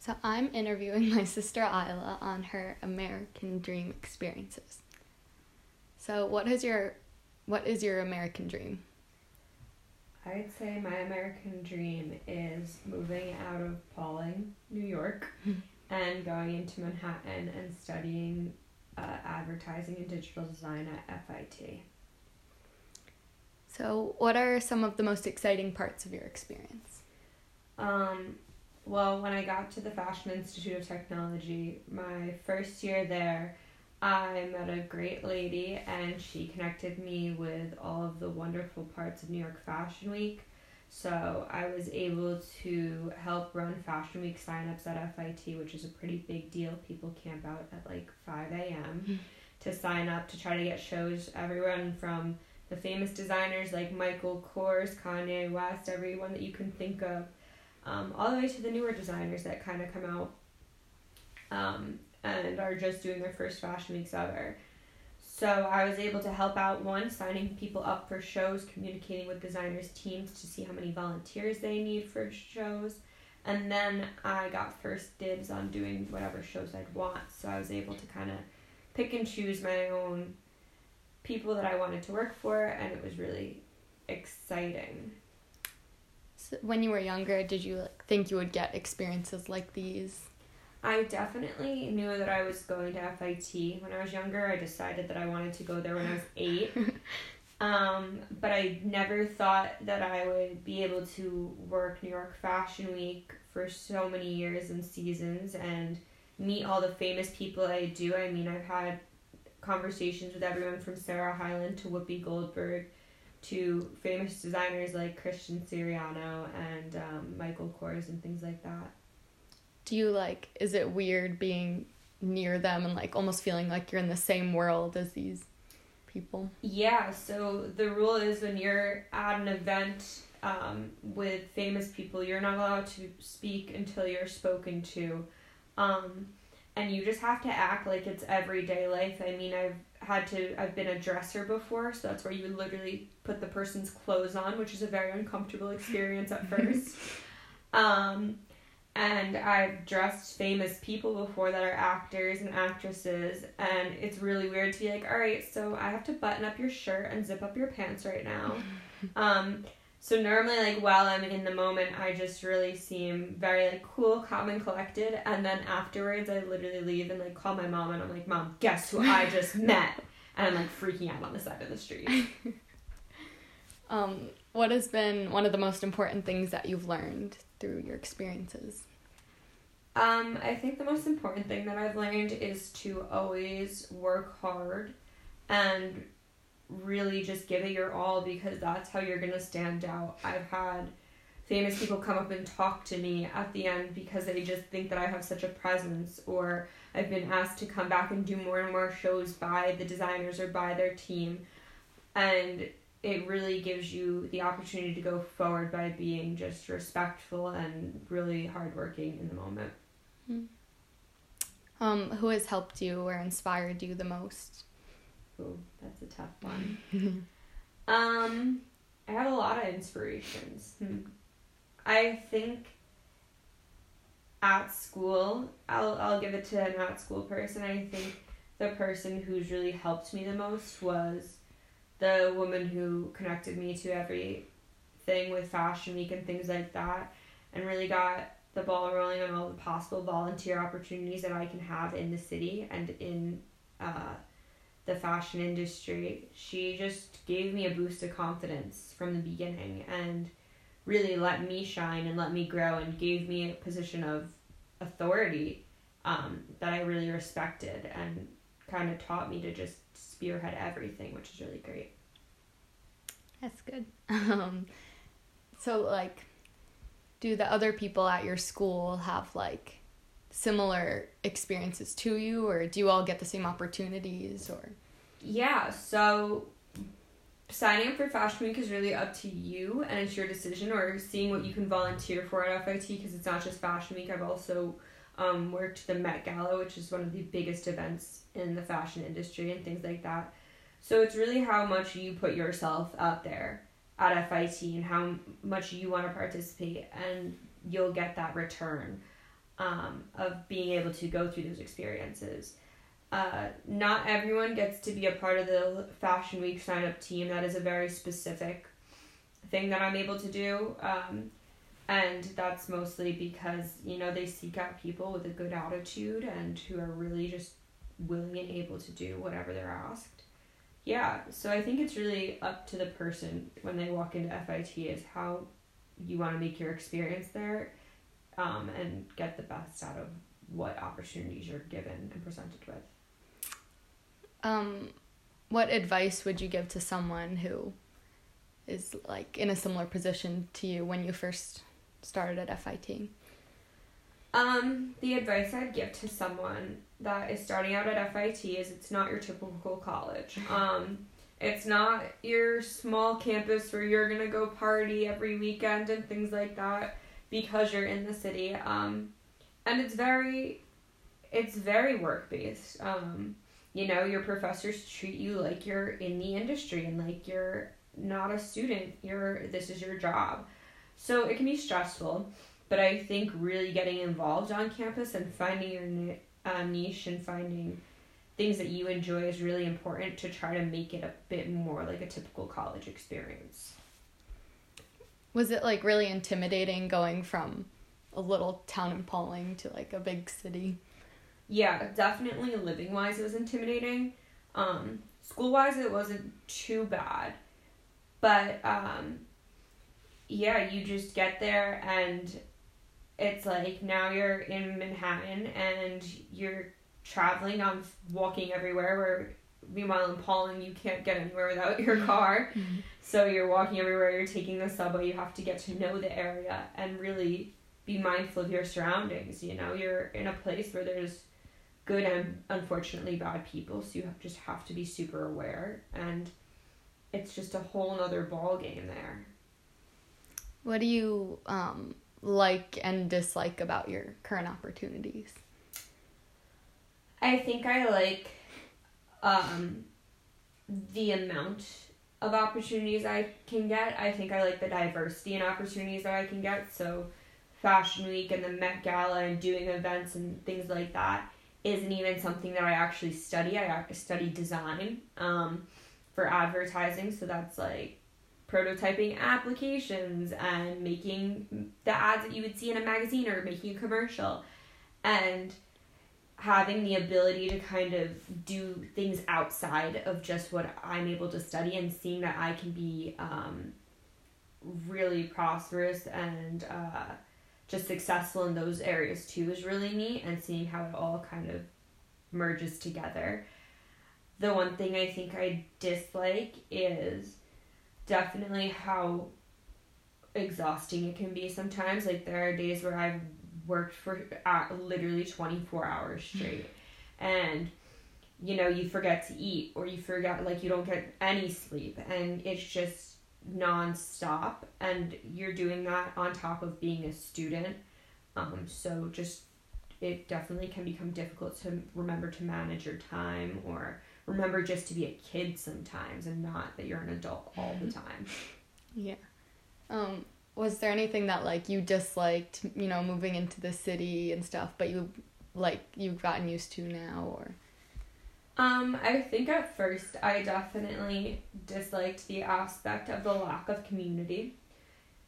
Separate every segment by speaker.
Speaker 1: So I'm interviewing my sister Isla on her American Dream experiences. So what is your what is your American dream?
Speaker 2: I'd say my American dream is moving out of Pawling, New York, and going into Manhattan and studying uh, advertising and digital design at FIT.
Speaker 1: So, what are some of the most exciting parts of your experience?
Speaker 2: Um, well, when I got to the Fashion Institute of Technology, my first year there, I met a great lady and she connected me with all of the wonderful parts of New York Fashion Week. So I was able to help run Fashion Week signups at FIT, which is a pretty big deal. People camp out at like 5 a.m. to sign up to try to get shows. Everyone from the famous designers like Michael Kors, Kanye West, everyone that you can think of, um, all the way to the newer designers that kind of come out um, and are just doing their first fashion weeks ever. So I was able to help out one, signing people up for shows, communicating with designers' teams to see how many volunteers they need for shows. And then I got first dibs on doing whatever shows I'd want. So I was able to kind of pick and choose my own people that I wanted to work for, and it was really exciting.
Speaker 1: When you were younger, did you like, think you would get experiences like these?
Speaker 2: I definitely knew that I was going to FIT when I was younger. I decided that I wanted to go there when I was eight. um, but I never thought that I would be able to work New York Fashion Week for so many years and seasons and meet all the famous people I do. I mean, I've had conversations with everyone from Sarah Hyland to Whoopi Goldberg to famous designers like Christian Siriano and um, Michael Kors and things like that.
Speaker 1: Do you like, is it weird being near them and like almost feeling like you're in the same world as these people?
Speaker 2: Yeah, so the rule is when you're at an event um, with famous people, you're not allowed to speak until you're spoken to. Um, and you just have to act like it's everyday life. I mean, I've had to, I've been a dresser before, so that's where you would literally put the person's clothes on, which is a very uncomfortable experience at first. um, and I've dressed famous people before that are actors and actresses, and it's really weird to be like, all right, so I have to button up your shirt and zip up your pants right now. um, so normally, like while I'm in the moment, I just really seem very like cool, calm, and collected, and then afterwards, I literally leave and like call my mom, and I'm like, Mom, guess who I just met? And I'm like freaking out on the side of the street.
Speaker 1: um, what has been one of the most important things that you've learned through your experiences?
Speaker 2: Um, I think the most important thing that I've learned is to always work hard and really just give it your all because that's how you're going to stand out. I've had famous people come up and talk to me at the end because they just think that I have such a presence or I've been asked to come back and do more and more shows by the designers or by their team and it really gives you the opportunity to go forward by being just respectful and really hardworking in the moment.
Speaker 1: Hmm. Um, who has helped you or inspired you the most?
Speaker 2: Ooh, that's a tough one. um, I have a lot of inspirations. Hmm. I think at school, I'll I'll give it to an at school person. I think the person who's really helped me the most was the woman who connected me to everything with Fashion Week and things like that, and really got the ball rolling on all the possible volunteer opportunities that I can have in the city and in uh, the fashion industry. She just gave me a boost of confidence from the beginning and really let me shine and let me grow and gave me a position of authority um, that I really respected and kind of taught me to just spearhead everything, which is really great.
Speaker 1: That's good. Um, so, like, do the other people at your school have like similar experiences to you, or do you all get the same opportunities? Or
Speaker 2: yeah, so signing up for Fashion Week is really up to you and it's your decision, or seeing what you can volunteer for at FIT because it's not just Fashion Week. I've also um, worked the Met Gala, which is one of the biggest events in the fashion industry and things like that. So it's really how much you put yourself out there at FIT and how much you want to participate, and you'll get that return. Um, of being able to go through those experiences. Uh, not everyone gets to be a part of the Fashion Week sign up team. That is a very specific thing that I'm able to do. Um, and that's mostly because, you know, they seek out people with a good attitude and who are really just willing and able to do whatever they're asked. Yeah, so I think it's really up to the person when they walk into FIT is how you want to make your experience there um, and get the best out of what opportunities you're given and presented with.
Speaker 1: Um, what advice would you give to someone who is like in a similar position to you when you first started at FIT?
Speaker 2: Um, the advice I'd give to someone that is starting out at FIT is it's not your typical college. Um, it's not your small campus where you're gonna go party every weekend and things like that because you're in the city. Um, and it's very, it's very work based. Um, you know, your professors treat you like you're in the industry and like you're not a student. You're this is your job. So it can be stressful, but I think really getting involved on campus and finding your uh, niche and finding things that you enjoy is really important to try to make it a bit more like a typical college experience.
Speaker 1: Was it like really intimidating going from a little town in Pawling to like a big city?
Speaker 2: Yeah, definitely living wise it was intimidating. Um, school wise it wasn't too bad. But um, yeah, you just get there and it's like now you're in Manhattan and you're traveling on walking everywhere where meanwhile in Pawling you can't get anywhere without your car. So you're walking everywhere, you're taking the subway, you have to get to know the area and really be mindful of your surroundings. You know, you're in a place where there's good and unfortunately bad people, so you have, just have to be super aware and it's just a whole nother ball game there.
Speaker 1: What do you um, like and dislike about your current opportunities?
Speaker 2: I think I like um, the amount of opportunities I can get. I think I like the diversity and opportunities that I can get. So, Fashion Week and the Met Gala and doing events and things like that isn't even something that I actually study. I study design. Um, for advertising. So that's like prototyping applications and making the ads that you would see in a magazine or making a commercial and having the ability to kind of do things outside of just what I'm able to study and seeing that I can be um, really prosperous and uh, just successful in those areas too is really neat and seeing how it all kind of merges together the one thing I think I dislike is definitely how exhausting it can be sometimes. Like there are days where I've worked for uh, literally 24 hours straight and you know you forget to eat or you forget like you don't get any sleep and it's just non-stop and you're doing that on top of being a student um so just it definitely can become difficult to remember to manage your time or remember just to be a kid sometimes and not that you're an adult all the time.
Speaker 1: Yeah. Um, was there anything that like you disliked, you know, moving into the city and stuff, but you like you've gotten used to now or
Speaker 2: um, I think at first I definitely disliked the aspect of the lack of community.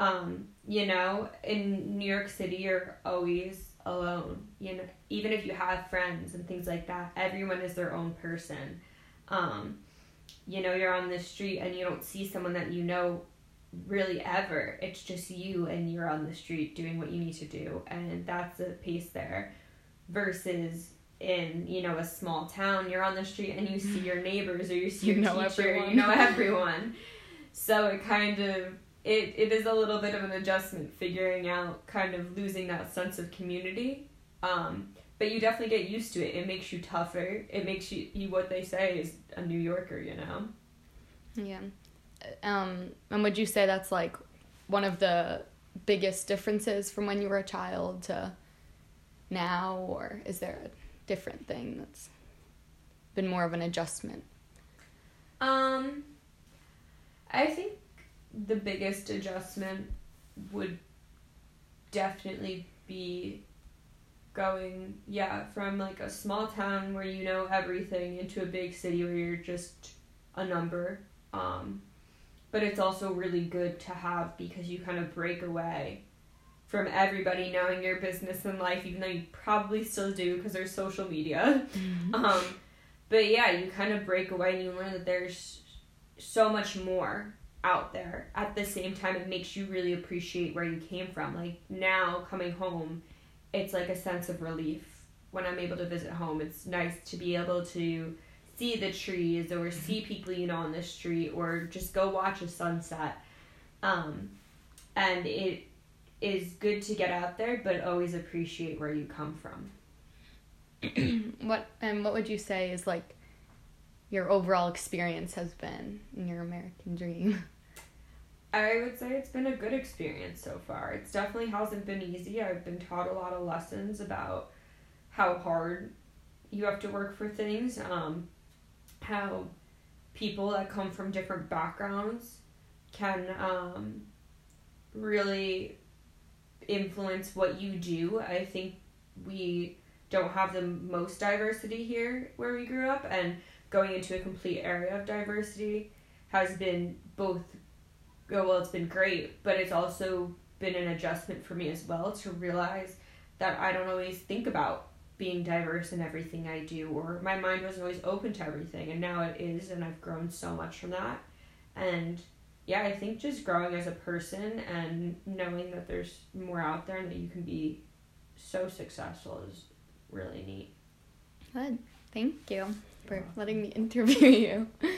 Speaker 2: Um, you know, in New York City you're always alone. You know, even if you have friends and things like that, everyone is their own person um, you know, you're on the street and you don't see someone that you know really ever. It's just you and you're on the street doing what you need to do. And that's the pace there. Versus in, you know, a small town, you're on the street and you see your neighbors or you see you your know teacher, everyone. you know everyone. so it kind of it, it is a little bit of an adjustment figuring out kind of losing that sense of community. Um, but you definitely get used to it. It makes you tougher. It makes you, you what they say is a New Yorker, you know.
Speaker 1: Yeah. Um, and would you say that's like one of the biggest differences from when you were a child to now, or is there a different thing that's been more of an adjustment?
Speaker 2: Um, I think the biggest adjustment would definitely be going yeah from like a small town where you know everything into a big city where you're just a number um, but it's also really good to have because you kind of break away from everybody knowing your business and life even though you probably still do because there's social media.
Speaker 1: Mm-hmm.
Speaker 2: um, but yeah you kind of break away and you learn that there's so much more out there. At the same time it makes you really appreciate where you came from. Like now coming home it's like a sense of relief. When i'm able to visit home it's nice to be able to see the trees or see people you know on the street or just go watch a sunset um, and it is good to get out there but always appreciate where you come from
Speaker 1: what and what would you say is like your overall experience has been in your American dream?
Speaker 2: I would say it's been a good experience so far. It's definitely hasn't been easy. I've been taught a lot of lessons about how hard you have to work for things, um, how people that come from different backgrounds can um, really influence what you do. I think we don't have the most diversity here where we grew up, and going into a complete area of diversity has been both oh, well, it's been great, but it's also been an adjustment for me as well to realize that I don't always think about being diverse in everything I do, or my mind wasn't always open to everything, and now it is, and I've grown so much from that. And yeah, I think just growing as a person and knowing that there's more out there and that you can be so successful is really neat.
Speaker 1: Good. Thank you for letting me interview you.